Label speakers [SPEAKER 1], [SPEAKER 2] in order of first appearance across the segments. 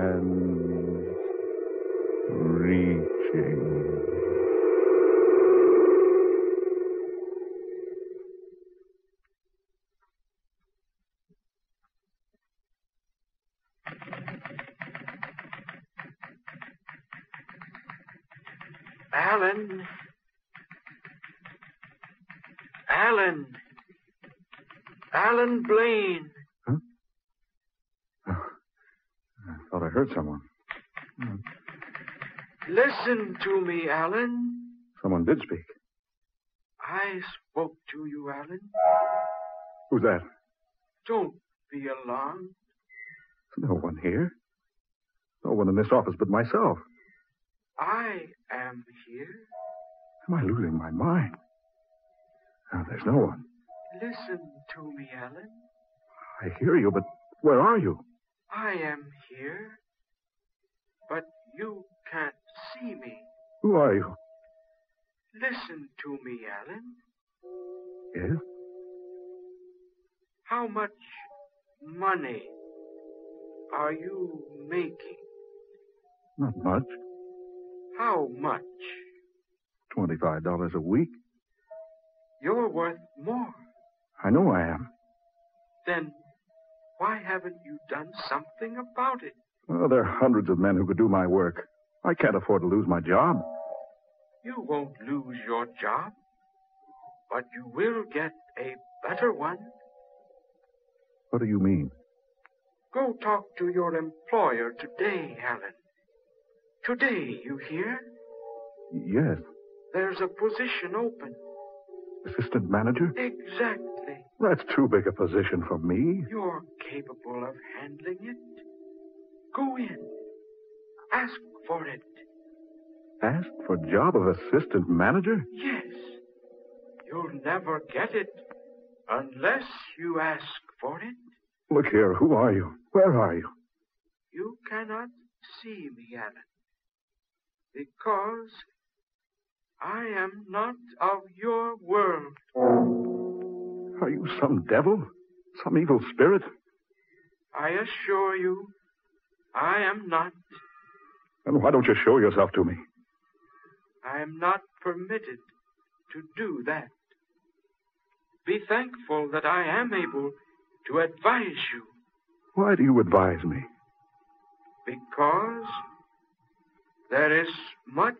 [SPEAKER 1] dead and reaching.
[SPEAKER 2] Alan. Alan. Alan Blaine.
[SPEAKER 1] Huh? Oh, I heard someone. Hmm.
[SPEAKER 2] Listen to me, Alan.
[SPEAKER 1] Someone did speak.
[SPEAKER 2] I spoke to you, Alan.
[SPEAKER 1] Who's that?
[SPEAKER 2] Don't be alarmed.
[SPEAKER 1] No one here. No one in this office but myself.
[SPEAKER 2] I am here.
[SPEAKER 1] Am I losing my mind? Now, there's no one.
[SPEAKER 2] Listen to me, Alan.
[SPEAKER 1] I hear you, but where are you?
[SPEAKER 2] I am here. But you can't see me.
[SPEAKER 1] Who are you?
[SPEAKER 2] Listen to me, Alan.
[SPEAKER 1] Yes?
[SPEAKER 2] How much money are you making?
[SPEAKER 1] Not much.
[SPEAKER 2] How much?
[SPEAKER 1] Twenty-five dollars a week.
[SPEAKER 2] You're worth more.
[SPEAKER 1] I know I am.
[SPEAKER 2] Then why haven't you done something about it?
[SPEAKER 1] Well, there are hundreds of men who could do my work. I can't afford to lose my job.
[SPEAKER 2] You won't lose your job, but you will get a better one.
[SPEAKER 1] What do you mean?
[SPEAKER 2] Go talk to your employer today, Alan. Today, you hear?
[SPEAKER 1] Yes.
[SPEAKER 2] There's a position open.
[SPEAKER 1] Assistant manager?
[SPEAKER 2] Exactly.
[SPEAKER 1] That's too big a position for me.
[SPEAKER 2] You're capable of handling it. Go in. Ask for it.
[SPEAKER 1] Ask for job of assistant manager?
[SPEAKER 2] Yes. You'll never get it unless you ask for it.
[SPEAKER 1] Look here, who are you? Where are you?
[SPEAKER 2] You cannot see me, Alan, because I am not of your world.
[SPEAKER 1] Are you some devil? Some evil spirit?
[SPEAKER 2] I assure you, I am not.
[SPEAKER 1] Then why don't you show yourself to me?
[SPEAKER 2] I am not permitted to do that. Be thankful that I am able to advise you.
[SPEAKER 1] Why do you advise me?
[SPEAKER 2] Because there is much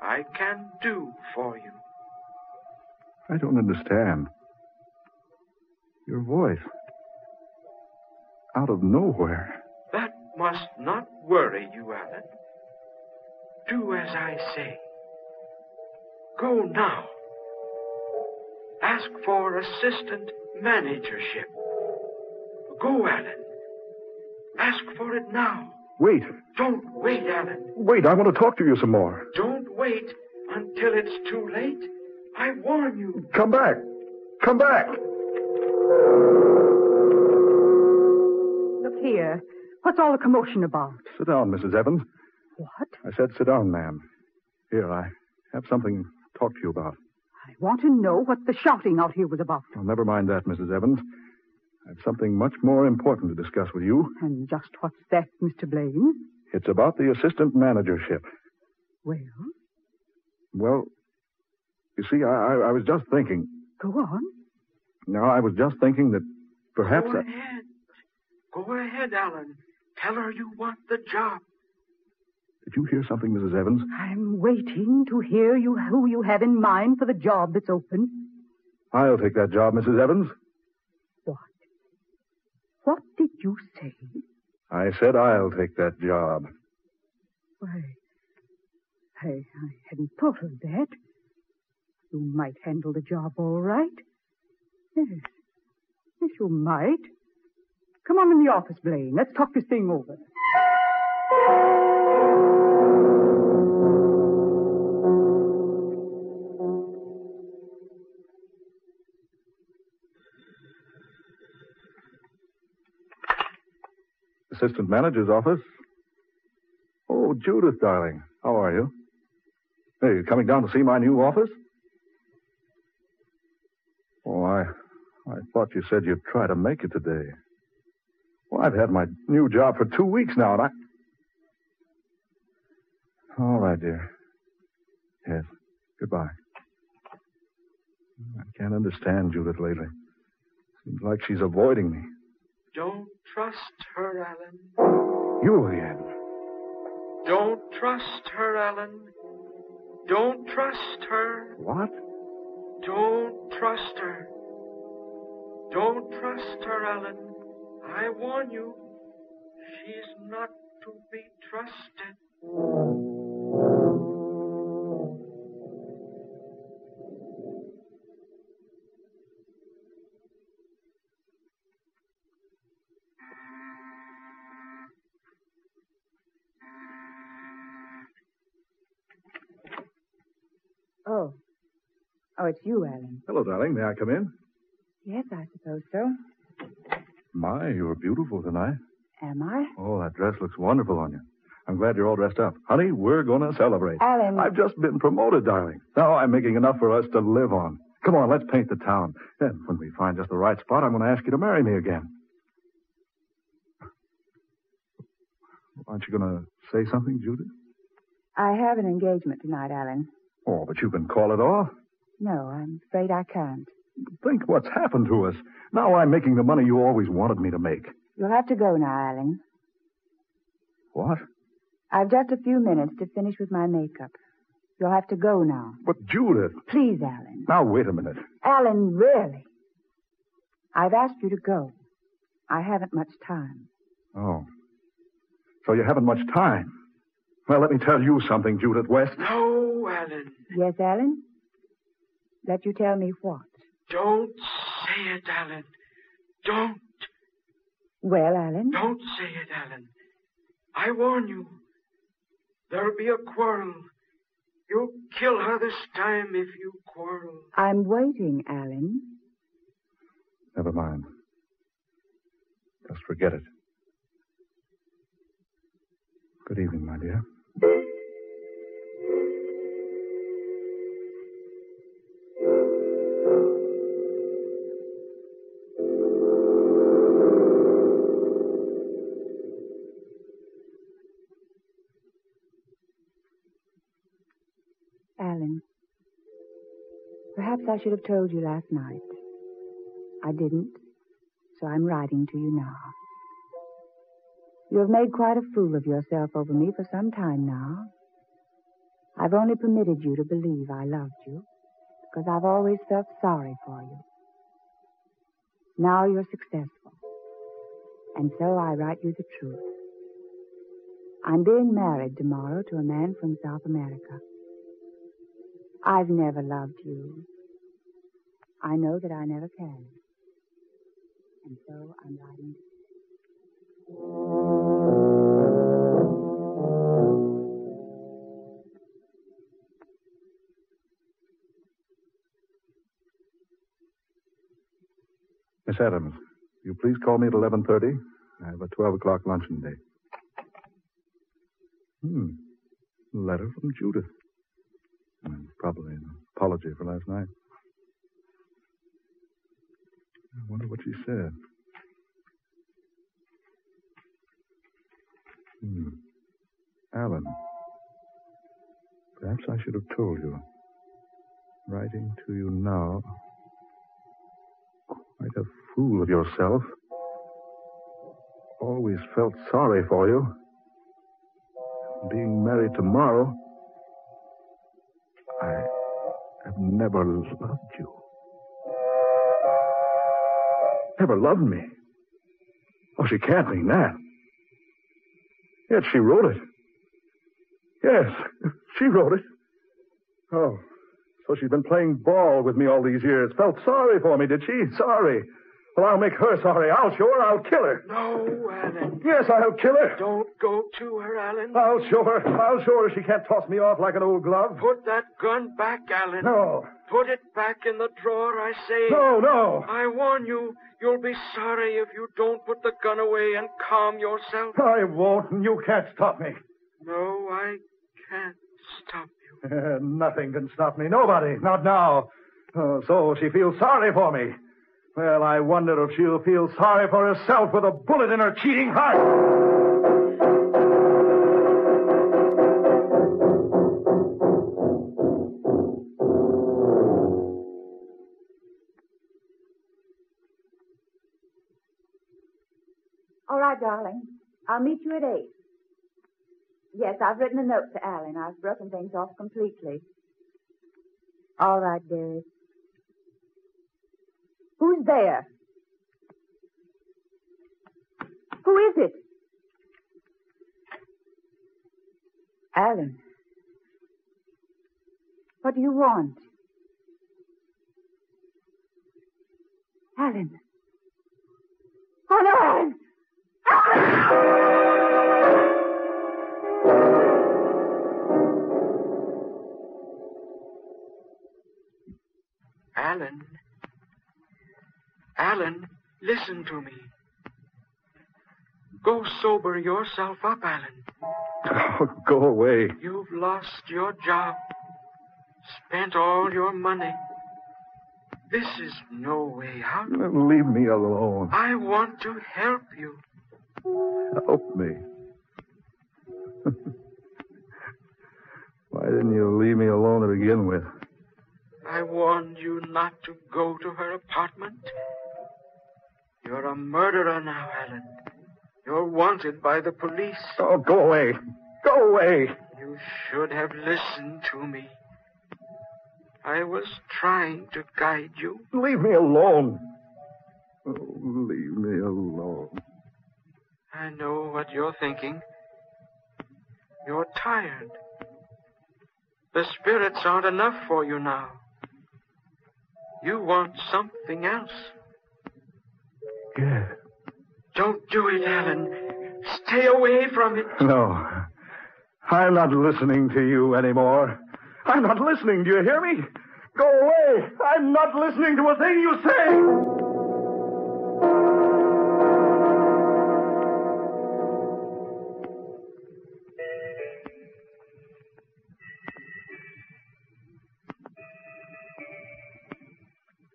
[SPEAKER 2] I can do for you.
[SPEAKER 1] I don't understand. Your voice. Out of nowhere.
[SPEAKER 2] That must not worry you, Alan. Do as I say. Go now. Ask for assistant managership. Go, Alan. Ask for it now.
[SPEAKER 1] Wait.
[SPEAKER 2] Don't wait, Alan.
[SPEAKER 1] Wait, I want to talk to you some more.
[SPEAKER 2] Don't wait until it's too late. I warn you.
[SPEAKER 1] Come back. Come back.
[SPEAKER 3] Look here. What's all the commotion about?
[SPEAKER 1] Sit down, Mrs. Evans.
[SPEAKER 3] What?
[SPEAKER 1] I said sit down, ma'am. Here, I have something to talk to you about.
[SPEAKER 3] I want to know what the shouting out here was about.
[SPEAKER 1] Well, never mind that, Mrs. Evans. I've something much more important to discuss with you.
[SPEAKER 3] And just what's that, Mr. Blaine?
[SPEAKER 1] It's about the assistant managership.
[SPEAKER 3] Well,
[SPEAKER 1] Well, you see, I, I, I was just thinking.
[SPEAKER 3] go on.
[SPEAKER 1] No, I was just thinking that perhaps.
[SPEAKER 2] Go
[SPEAKER 1] I-
[SPEAKER 2] ahead. Go ahead, Alan. Tell her you want the job.
[SPEAKER 1] Did you hear something, Mrs. Evans?
[SPEAKER 3] I'm waiting to hear you who you have in mind for the job that's open.
[SPEAKER 1] I'll take that job, Mrs. Evans.
[SPEAKER 3] What? What did you say?
[SPEAKER 1] I said I'll take that job.
[SPEAKER 3] Why, I, I hadn't thought of that. You might handle the job all right. Yes. Yes, you might. Come on in the office, Blaine. Let's talk this thing over.
[SPEAKER 1] Assistant manager's office. Oh, Judith, darling. How are you? Hey, you coming down to see my new office? Oh, I, I thought you said you'd try to make it today. Well, I've had my new job for two weeks now, and I. All right, dear. Yes. Goodbye. I can't understand Judith lately. Seems like she's avoiding me.
[SPEAKER 2] Don't trust her, Alan.
[SPEAKER 1] You again.
[SPEAKER 2] Don't trust her, Alan. Don't trust her.
[SPEAKER 1] What?
[SPEAKER 2] Don't trust her. Don't trust her, Alan. I warn you. She's not to be trusted.
[SPEAKER 3] Oh. Oh, it's you, Alan.
[SPEAKER 1] Hello, darling. May I come in?
[SPEAKER 3] Yes, I suppose so.
[SPEAKER 1] My, you're beautiful tonight.
[SPEAKER 3] Am I?
[SPEAKER 1] Oh, that dress looks wonderful on you. I'm glad you're all dressed up. Honey, we're going to celebrate.
[SPEAKER 3] Alan.
[SPEAKER 1] I've just been promoted, darling. Now I'm making enough for us to live on. Come on, let's paint the town. Then, when we find just the right spot, I'm going to ask you to marry me again. Aren't you going to say something, Judith?
[SPEAKER 3] I have an engagement tonight, Alan.
[SPEAKER 1] Oh, but you can call it off.
[SPEAKER 3] No, I'm afraid I can't.
[SPEAKER 1] Think what's happened to us. Now I'm making the money you always wanted me to make.
[SPEAKER 3] You'll have to go now, Alan.
[SPEAKER 1] What?
[SPEAKER 3] I've just a few minutes to finish with my makeup. You'll have to go now.
[SPEAKER 1] But Judith.
[SPEAKER 3] Please, Alan.
[SPEAKER 1] Now wait a minute.
[SPEAKER 3] Alan, really? I've asked you to go. I haven't much time.
[SPEAKER 1] Oh. So you haven't much time. Well, let me tell you something, Judith West.
[SPEAKER 2] No, Alan.
[SPEAKER 3] Yes, Alan? Let you tell me what?
[SPEAKER 2] Don't say it, Alan. Don't.
[SPEAKER 3] Well, Alan?
[SPEAKER 2] Don't say it, Alan. I warn you. There'll be a quarrel. You'll kill her this time if you quarrel.
[SPEAKER 3] I'm waiting, Alan.
[SPEAKER 1] Never mind. Just forget it. Good evening, my dear.
[SPEAKER 3] I should have told you last night. I didn't, so I'm writing to you now. You have made quite a fool of yourself over me for some time now. I've only permitted you to believe I loved you because I've always felt sorry for you. Now you're successful, and so I write you the truth. I'm being married tomorrow to a man from South America. I've never loved you. I know that I never can. And so I'm writing.
[SPEAKER 1] Miss Adams, you please call me at 11.30? I have a 12 o'clock luncheon date. Hmm. Letter from Judith. Probably an apology for last night. I wonder what she said. Hmm. Alan. Perhaps I should have told you. Writing to you now. Quite a fool of yourself. Always felt sorry for you. Being married tomorrow. I have never loved you. Never loved me. Oh, she can't mean that. Yet she wrote it. Yes, she wrote it. Oh, so she's been playing ball with me all these years. Felt sorry for me, did she? Sorry. Well, I'll make her sorry. I'll show her. I'll kill her.
[SPEAKER 2] No, Alan.
[SPEAKER 1] Yes, I'll kill her.
[SPEAKER 2] Don't go to her, Alan.
[SPEAKER 1] I'll show her. I'll show her she can't toss me off like an old glove.
[SPEAKER 2] Put that gun back, Alan.
[SPEAKER 1] No.
[SPEAKER 2] Put it back in the drawer, I say.
[SPEAKER 1] No, no.
[SPEAKER 2] I warn you, you'll be sorry if you don't put the gun away and calm yourself.
[SPEAKER 1] I won't, and you can't stop me.
[SPEAKER 2] No, I can't stop you.
[SPEAKER 1] Nothing can stop me. Nobody. Not now. Oh, so she feels sorry for me. Well, I wonder if she'll feel sorry for herself with a bullet in her cheating heart.
[SPEAKER 4] All right, darling. I'll meet you at eight. Yes, I've written a note to Alan. I've broken things off completely. All right, dearie. Who's there? Who is it? Alan. What do you want?
[SPEAKER 2] Alan. Listen to me. Go sober yourself up, Alan.
[SPEAKER 1] Oh, go away.
[SPEAKER 2] You've lost your job, spent all your money. This is no way out.
[SPEAKER 1] Leave me alone.
[SPEAKER 2] I want to help you.
[SPEAKER 1] Help me. Why didn't you leave me alone to begin with?
[SPEAKER 2] I warned you not to go to her apartment. You're a murderer now, Alan. You're wanted by the police.
[SPEAKER 1] Oh, go away. Go away.
[SPEAKER 2] You should have listened to me. I was trying to guide you.
[SPEAKER 1] Leave me alone. Oh, leave me alone.
[SPEAKER 2] I know what you're thinking. You're tired. The spirits aren't enough for you now. You want something else.
[SPEAKER 1] Yes.
[SPEAKER 2] Don't do it, Alan. Stay away from it.
[SPEAKER 1] No. I'm not listening to you anymore. I'm not listening. Do you hear me? Go away. I'm not listening to a thing you say.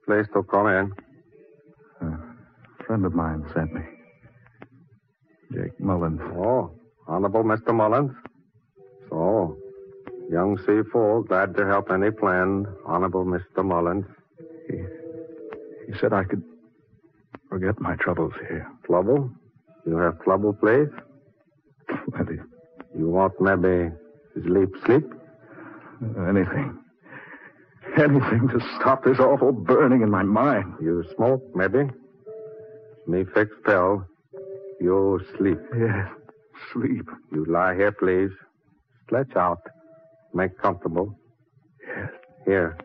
[SPEAKER 5] Please to come in.
[SPEAKER 1] Friend of mine sent me. Jake Mullins.
[SPEAKER 5] Oh, Honorable Mr. Mullins. So, young Si Fu, glad to help any plan. Honorable Mr. Mullins.
[SPEAKER 1] He, he said I could forget my troubles here.
[SPEAKER 5] Trouble? You have trouble, please?
[SPEAKER 1] Plenty.
[SPEAKER 5] You want maybe sleep, sleep?
[SPEAKER 1] Anything. Anything to stop this awful burning in my mind.
[SPEAKER 5] You smoke, maybe? Me fix pill. You sleep.
[SPEAKER 1] Yes. Sleep.
[SPEAKER 5] You lie here, please. Stretch out. Make comfortable.
[SPEAKER 1] Yes.
[SPEAKER 5] Here.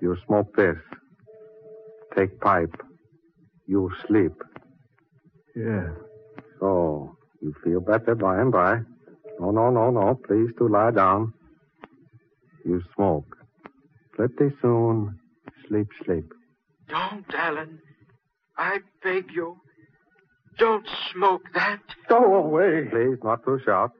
[SPEAKER 5] You smoke this. Take pipe. You sleep.
[SPEAKER 1] Yes.
[SPEAKER 5] So, you feel better by and by. No, no, no, no. Please do lie down. You smoke. Pretty soon, sleep, sleep.
[SPEAKER 2] Don't, Alan. I beg you. Don't smoke that.
[SPEAKER 1] Go away.
[SPEAKER 5] Please, not to shout.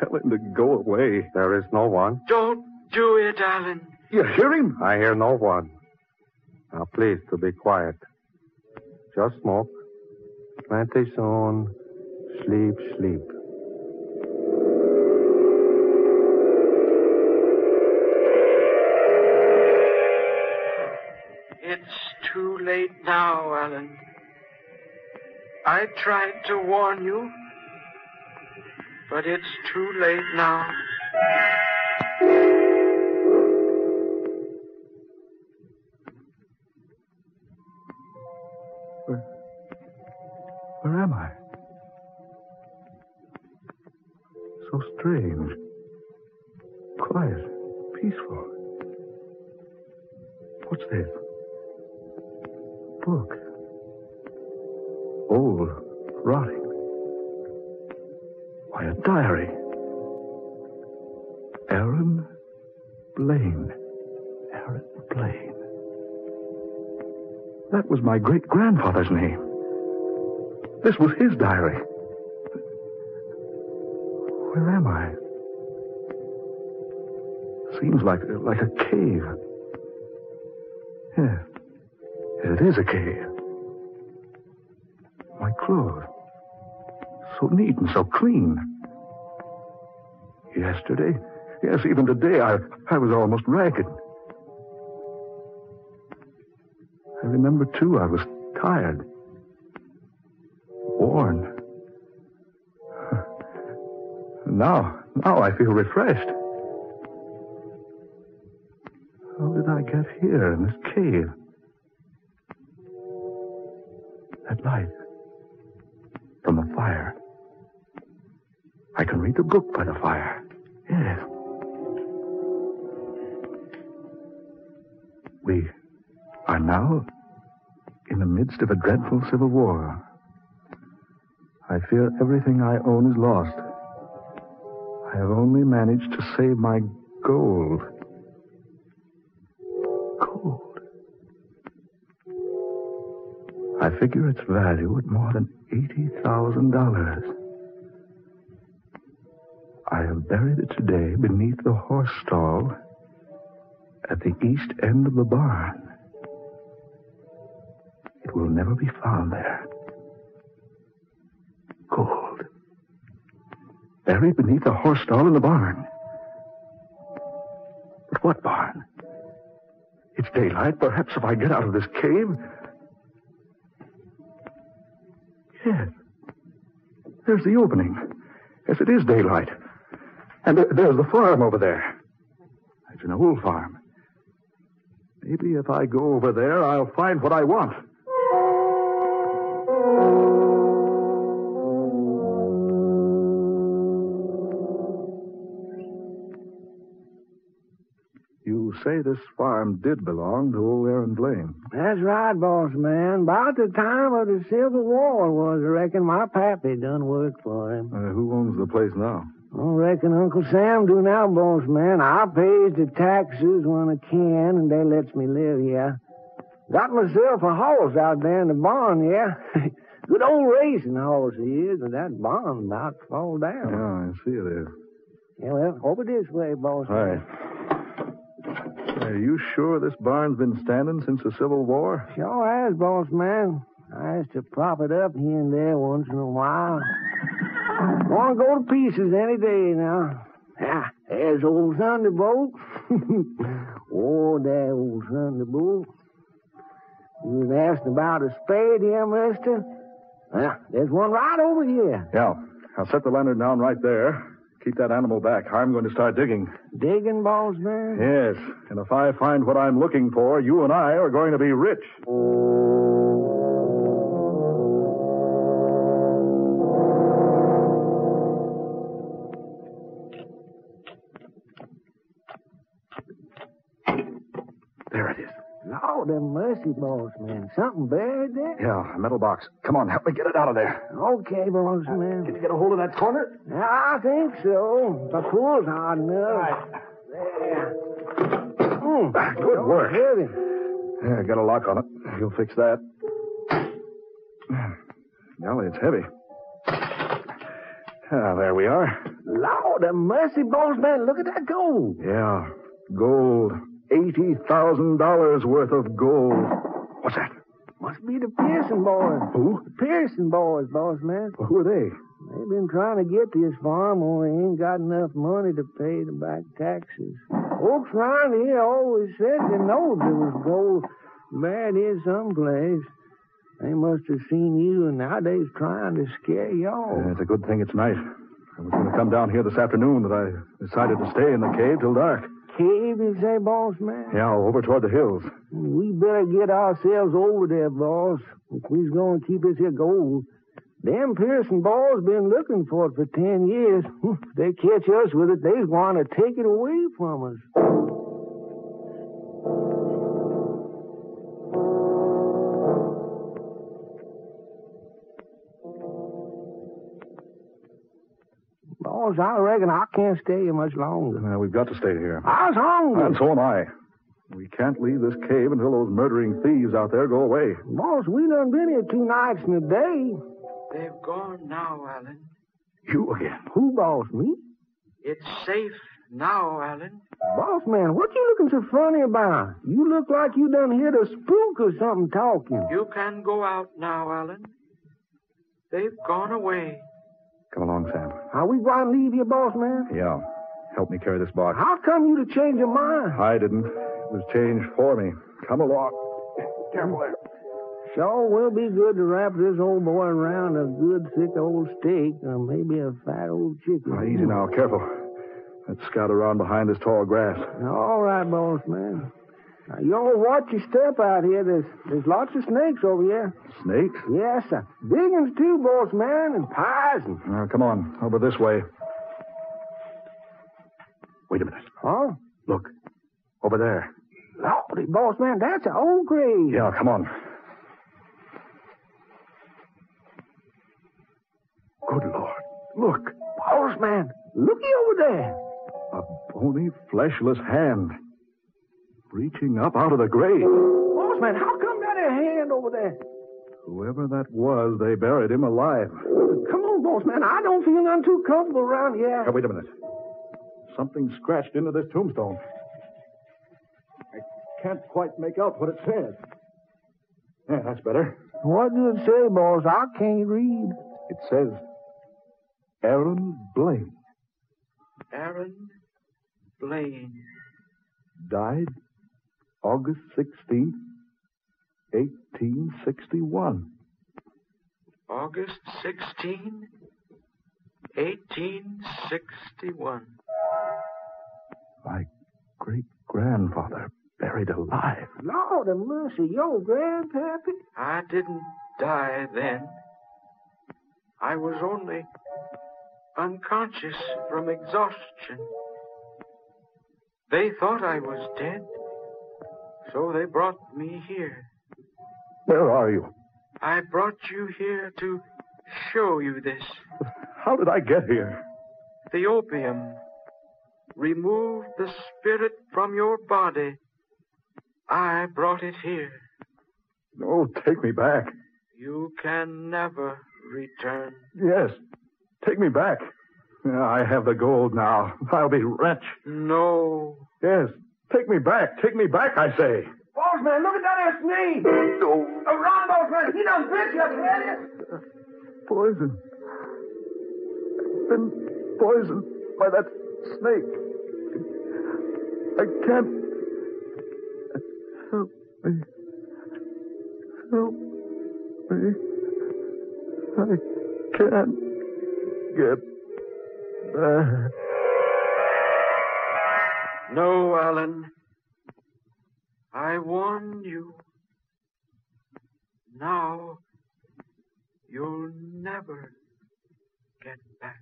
[SPEAKER 1] Tell him to go away.
[SPEAKER 5] There is no one.
[SPEAKER 2] Don't do it, Alan.
[SPEAKER 1] You hear him?
[SPEAKER 5] I hear no one. Now, please, to be quiet. Just smoke. Plenty soon. Sleep, sleep.
[SPEAKER 2] It's too late now, Alan. I tried to warn you, but it's too late now.
[SPEAKER 1] Book. Old. Rotting. Why, a diary. Aaron Blaine. Aaron Blaine. That was my great grandfather's name. This was his diary. Where am I? Seems like like a cave. Yes. It is a cave. My clothes. So neat and so clean. Yesterday, yes, even today, I, I was almost ragged. I remember, too, I was tired. Worn. Now, now I feel refreshed. How did I get here in this cave? That light. From the fire. I can read the book by the fire. Yes. We are now in the midst of a dreadful civil war. I fear everything I own is lost. I have only managed to save my gold. Gold. I figure its value at more than $80,000. I have buried it today beneath the horse stall at the east end of the barn. It will never be found there. Gold. Buried beneath the horse stall in the barn. But what barn? It's daylight. Perhaps if I get out of this cave. Yes. There's the opening. Yes, it is daylight. And there- there's the farm over there. It's an old farm. Maybe if I go over there, I'll find what I want. Say this farm did belong to old Aaron Blaine.
[SPEAKER 6] That's right, boss man. About the time of the Civil War was, I reckon my pappy done worked for him.
[SPEAKER 1] Uh, who owns the place now?
[SPEAKER 6] I reckon Uncle Sam do now, boss man. I pays the taxes when I can, and they lets me live here. Got myself a horse out there in the barn, yeah. Good old racing horse he is, and that barn about to fall down. Yeah.
[SPEAKER 1] I see it is.
[SPEAKER 6] Yeah, well, over this way, boss
[SPEAKER 1] All right. Are you sure this barn's been standing since the Civil War?
[SPEAKER 6] Sure has, boss man. I used to prop it up here and there once in a while. Want to go to pieces any day now. Ah, there's old Thunderbolt. oh, that old Thunderbolt. You was asking about a spade here, mister? Well, there's one right over here.
[SPEAKER 1] Yeah. I'll set the lantern down right there. Keep that animal back. I'm going to start digging.
[SPEAKER 6] Digging, man?
[SPEAKER 1] Yes. And if I find what I'm looking for, you and I are going to be rich. There
[SPEAKER 6] mercy, boss man. Something buried there?
[SPEAKER 1] Yeah, a metal box. Come on, help me get it out of there.
[SPEAKER 6] Okay, boss man.
[SPEAKER 1] Can you get a hold of that corner?
[SPEAKER 6] Yeah, I think so. The pull's hard enough. There. Hmm.
[SPEAKER 1] Good work.
[SPEAKER 6] Heavy.
[SPEAKER 1] Yeah, got a lock on it. You'll fix that. Golly, it's heavy. Ah, there we are.
[SPEAKER 6] Lord have mercy, boss man. Look at that gold.
[SPEAKER 1] Yeah, gold. Eighty thousand dollars worth of gold. What's that?
[SPEAKER 6] Must be the Pearson boys.
[SPEAKER 1] Who?
[SPEAKER 6] The Pearson boys, boss man.
[SPEAKER 1] Well, who are they?
[SPEAKER 6] They've been trying to get this farm, only they ain't got enough money to pay the back taxes. Folks around here always said they know there was gold buried here someplace. They must have seen you, and now they's trying to scare y'all.
[SPEAKER 1] Uh, it's a good thing it's night. I was going to come down here this afternoon, but I decided to stay in the cave till dark.
[SPEAKER 6] Cave, you say, boss man?
[SPEAKER 1] Yeah, over toward the hills.
[SPEAKER 6] We better get ourselves over there, boss, if we's going to keep this here gold. Them Pearson boys been looking for it for ten years. If they catch us with it, they's going to take it away from us. Boss, I reckon I can't stay here much longer.
[SPEAKER 1] Uh, we've got to stay here.
[SPEAKER 6] I was hungry.
[SPEAKER 1] And so am I. We can't leave this cave until those murdering thieves out there go away.
[SPEAKER 6] Boss, we done been here two nights and a day.
[SPEAKER 2] They've gone now, Alan.
[SPEAKER 1] You again.
[SPEAKER 6] Who, boss, me?
[SPEAKER 2] It's safe now, Alan.
[SPEAKER 6] Boss man, what you looking so funny about? You look like you done hit a spook or something talking.
[SPEAKER 2] You can go out now, Alan. They've gone away.
[SPEAKER 1] Come along, Sam.
[SPEAKER 6] Are we going to leave you, boss man?
[SPEAKER 1] Yeah. Help me carry this box.
[SPEAKER 6] How come you to change your mind?
[SPEAKER 1] I didn't. It was changed for me. Come along. Careful there.
[SPEAKER 6] Sure will be good to wrap this old boy around a good thick old steak or maybe a fat old chicken.
[SPEAKER 1] Easy now. Careful. Let's scout around behind this tall grass.
[SPEAKER 6] All right, boss man. Now, you all watch your step out here. There's there's lots of snakes over here.
[SPEAKER 1] Snakes?
[SPEAKER 6] Yes, sir. Big ones too, boss man, and pies and.
[SPEAKER 1] Now, come on. Over this way. Wait a minute.
[SPEAKER 6] Oh,
[SPEAKER 1] Look. Over there.
[SPEAKER 6] lordy, boss man, that's an old grave.
[SPEAKER 1] Yeah, come on. Good Lord. Look.
[SPEAKER 6] Boss man, looky over there.
[SPEAKER 1] A bony, fleshless hand. Reaching up out of the grave.
[SPEAKER 6] Boss man, how come that a hand over there?
[SPEAKER 1] Whoever that was, they buried him alive.
[SPEAKER 6] Come on, boss man. I don't feel none too comfortable around here.
[SPEAKER 1] Now, wait a minute. Something scratched into this tombstone. I can't quite make out what it says. Yeah, that's better.
[SPEAKER 6] What does it say, boss? I can't read.
[SPEAKER 1] It says Aaron Blaine
[SPEAKER 2] Aaron Blaine.
[SPEAKER 1] died August 16th, 1861.
[SPEAKER 2] August 16, 1861.
[SPEAKER 1] My great grandfather buried alive.
[SPEAKER 6] Lord of mercy, your grandpappy?
[SPEAKER 2] I didn't die then. I was only unconscious from exhaustion. They thought I was dead, so they brought me here.
[SPEAKER 1] Where are you?
[SPEAKER 2] I brought you here to show you this.
[SPEAKER 1] How did I get here?
[SPEAKER 2] The opium removed the spirit from your body. I brought it here.
[SPEAKER 1] Oh, take me back.
[SPEAKER 2] You can never return.
[SPEAKER 1] Yes, take me back. I have the gold now. I'll be rich.
[SPEAKER 2] No.
[SPEAKER 1] Yes, take me back. Take me back, I say.
[SPEAKER 6] Boss man, look at that ass knee.
[SPEAKER 1] No.
[SPEAKER 6] Run, boss man. He done bit you, I.
[SPEAKER 1] Poison. Been poisoned by that snake. I can't. Help me. Help me. I can't get back.
[SPEAKER 2] No, Alan. I warned you. Now, you'll never get back.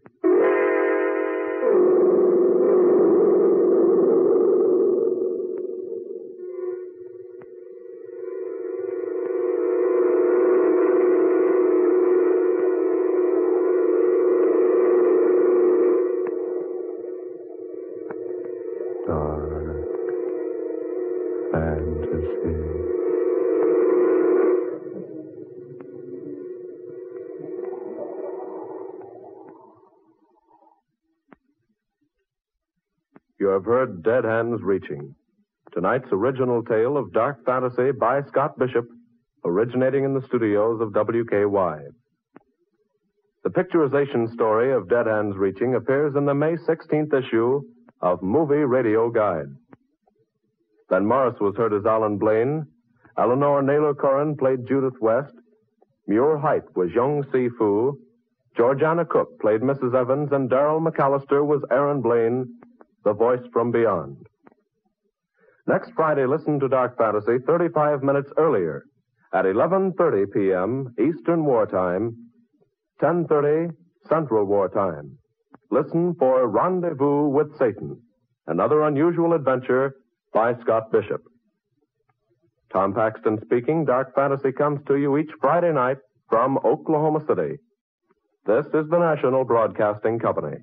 [SPEAKER 7] Have heard Dead Hands Reaching, tonight's original tale of dark fantasy by Scott Bishop, originating in the studios of WKY. The picturization story of Dead Hands Reaching appears in the May 16th issue of Movie Radio Guide. Ben Morris was heard as Alan Blaine. Eleanor Naylor Curran played Judith West. Muir Height was Young Si Fu. Georgiana Cook played Mrs. Evans, and Darrell McAllister was Aaron Blaine, the voice from beyond. Next Friday, listen to Dark Fantasy 35 minutes earlier at 11:30 p.m. Eastern Wartime, 10:30 Central Wartime. Listen for Rendezvous with Satan, another unusual adventure by Scott Bishop. Tom Paxton speaking. Dark Fantasy comes to you each Friday night from Oklahoma City. This is the National Broadcasting Company.